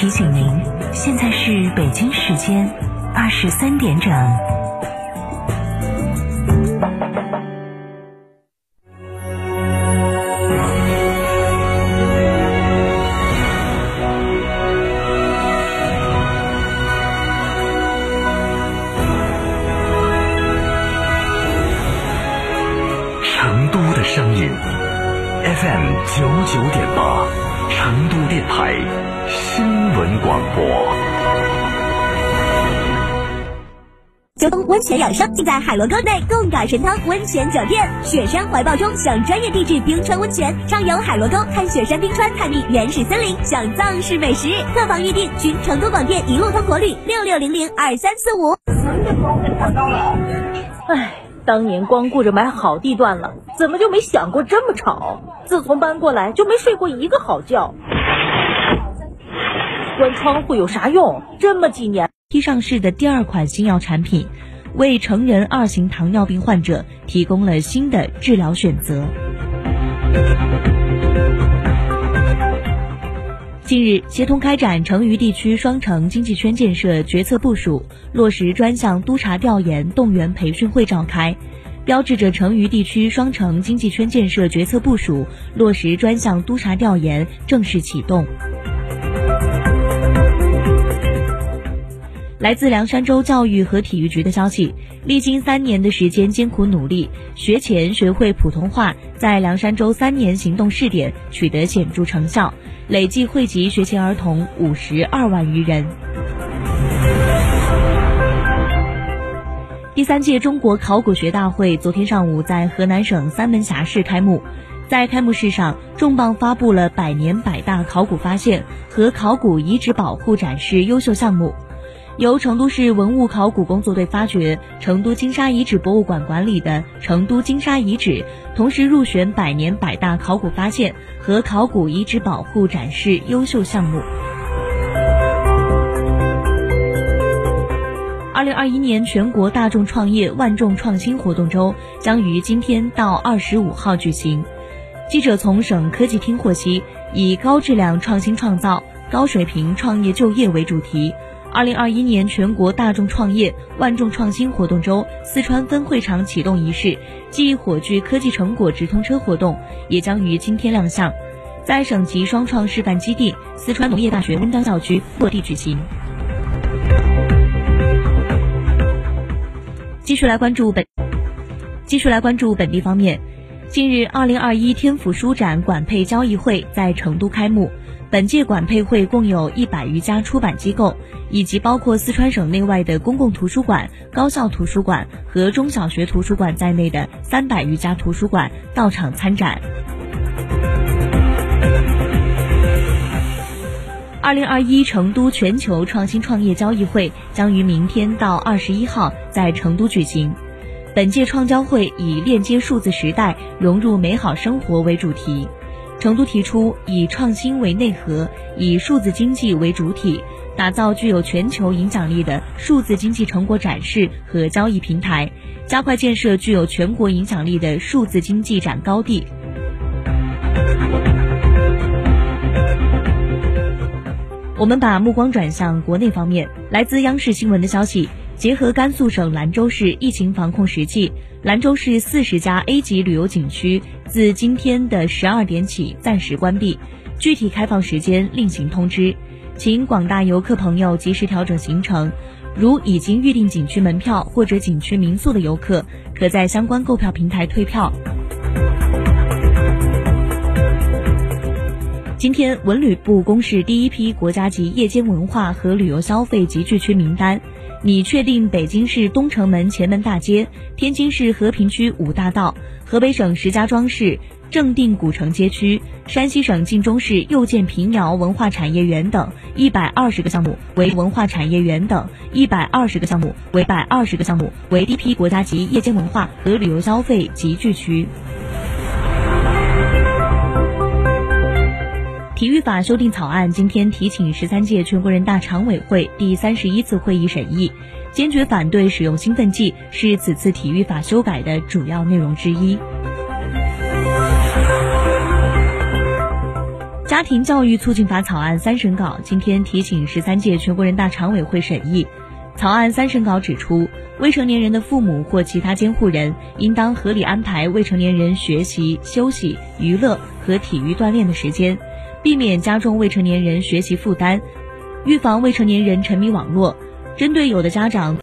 提醒您，现在是北京时间二十三点整。成都的声音，FM 九九点八，成都电台新闻广播。秋冬温泉养生尽在海螺沟内贡嘎神汤温泉酒店，雪山怀抱中享专业地质冰川温泉，畅游海螺沟看雪山冰川，探秘原始森林，享藏式美食。客房预订寻成都广电一路通国旅六六零零二三四五。唉，当年光顾着买好地段了，怎么就没想过这么吵？自从搬过来就没睡过一个好觉。关窗户有啥用？这么几年。批上市的第二款新药产品，为成人二型糖尿病患者提供了新的治疗选择。近日，协同开展成渝地区双城经济圈建设决策部署，落实专项督查调研动员培训会召开，标志着成渝地区双城经济圈建设决策部署落实专项督查调研正式启动。来自凉山州教育和体育局的消息，历经三年的时间艰苦努力，学前学会普通话在凉山州三年行动试点取得显著成效，累计惠及学前儿童五十二万余人。第三届中国考古学大会昨天上午在河南省三门峡市开幕，在开幕式上重磅发布了百年百大考古发现和考古遗址保护展示优秀项目。由成都市文物考古工作队发掘、成都金沙遗址博物馆管理的成都金沙遗址，同时入选百年百大考古发现和考古遗址保护展示优秀项目。二零二一年全国大众创业万众创新活动周将于今天到二十五号举行。记者从省科技厅获悉，以高质量创新创造、高水平创业就业为主题。二零二一年全国大众创业万众创新活动周四川分会场启动仪式暨火炬科技成果直通车活动也将于今天亮相，在省级双创示范基地四川农业大学温江校区落地举行。继续来关注本，继续来关注本地方面。近日，二零二一天府书展管配交易会在成都开幕。本届管配会共有一百余家出版机构，以及包括四川省内外的公共图书馆、高校图书馆和中小学图书馆在内的三百余家图书馆到场参展。二零二一成都全球创新创业交易会将于明天到二十一号在成都举行。本届创交会以链接数字时代，融入美好生活为主题。成都提出以创新为内核，以数字经济为主体，打造具有全球影响力的数字经济成果展示和交易平台，加快建设具有全国影响力的数字经济展高地。我们把目光转向国内方面，来自央视新闻的消息。结合甘肃省兰州市疫情防控实际，兰州市四十家 A 级旅游景区自今天的十二点起暂时关闭，具体开放时间另行通知，请广大游客朋友及时调整行程。如已经预订景区门票或者景区民宿的游客，可在相关购票平台退票。今天，文旅部公示第一批国家级夜间文化和旅游消费集聚区名单。拟确定北京市东城门前门大街、天津市和平区五大道、河北省石家庄市正定古城街区、山西省晋中市又见平遥文化产业园等一百二十个项目为文化产业园等一百二十个项目为百二十个项目为第一批国家级夜间文化和旅游消费集聚区。体育法修订草案今天提请十三届全国人大常委会第三十一次会议审议，坚决反对使用兴奋剂是此次体育法修改的主要内容之一。家庭教育促进法草案三审稿今天提请十三届全国人大常委会审议。草案三审稿指出，未成年人的父母或其他监护人应当合理安排未成年人学习、休息、娱乐和体育锻炼的时间，避免加重未成年人学习负担，预防未成年人沉迷网络。针对有的家长。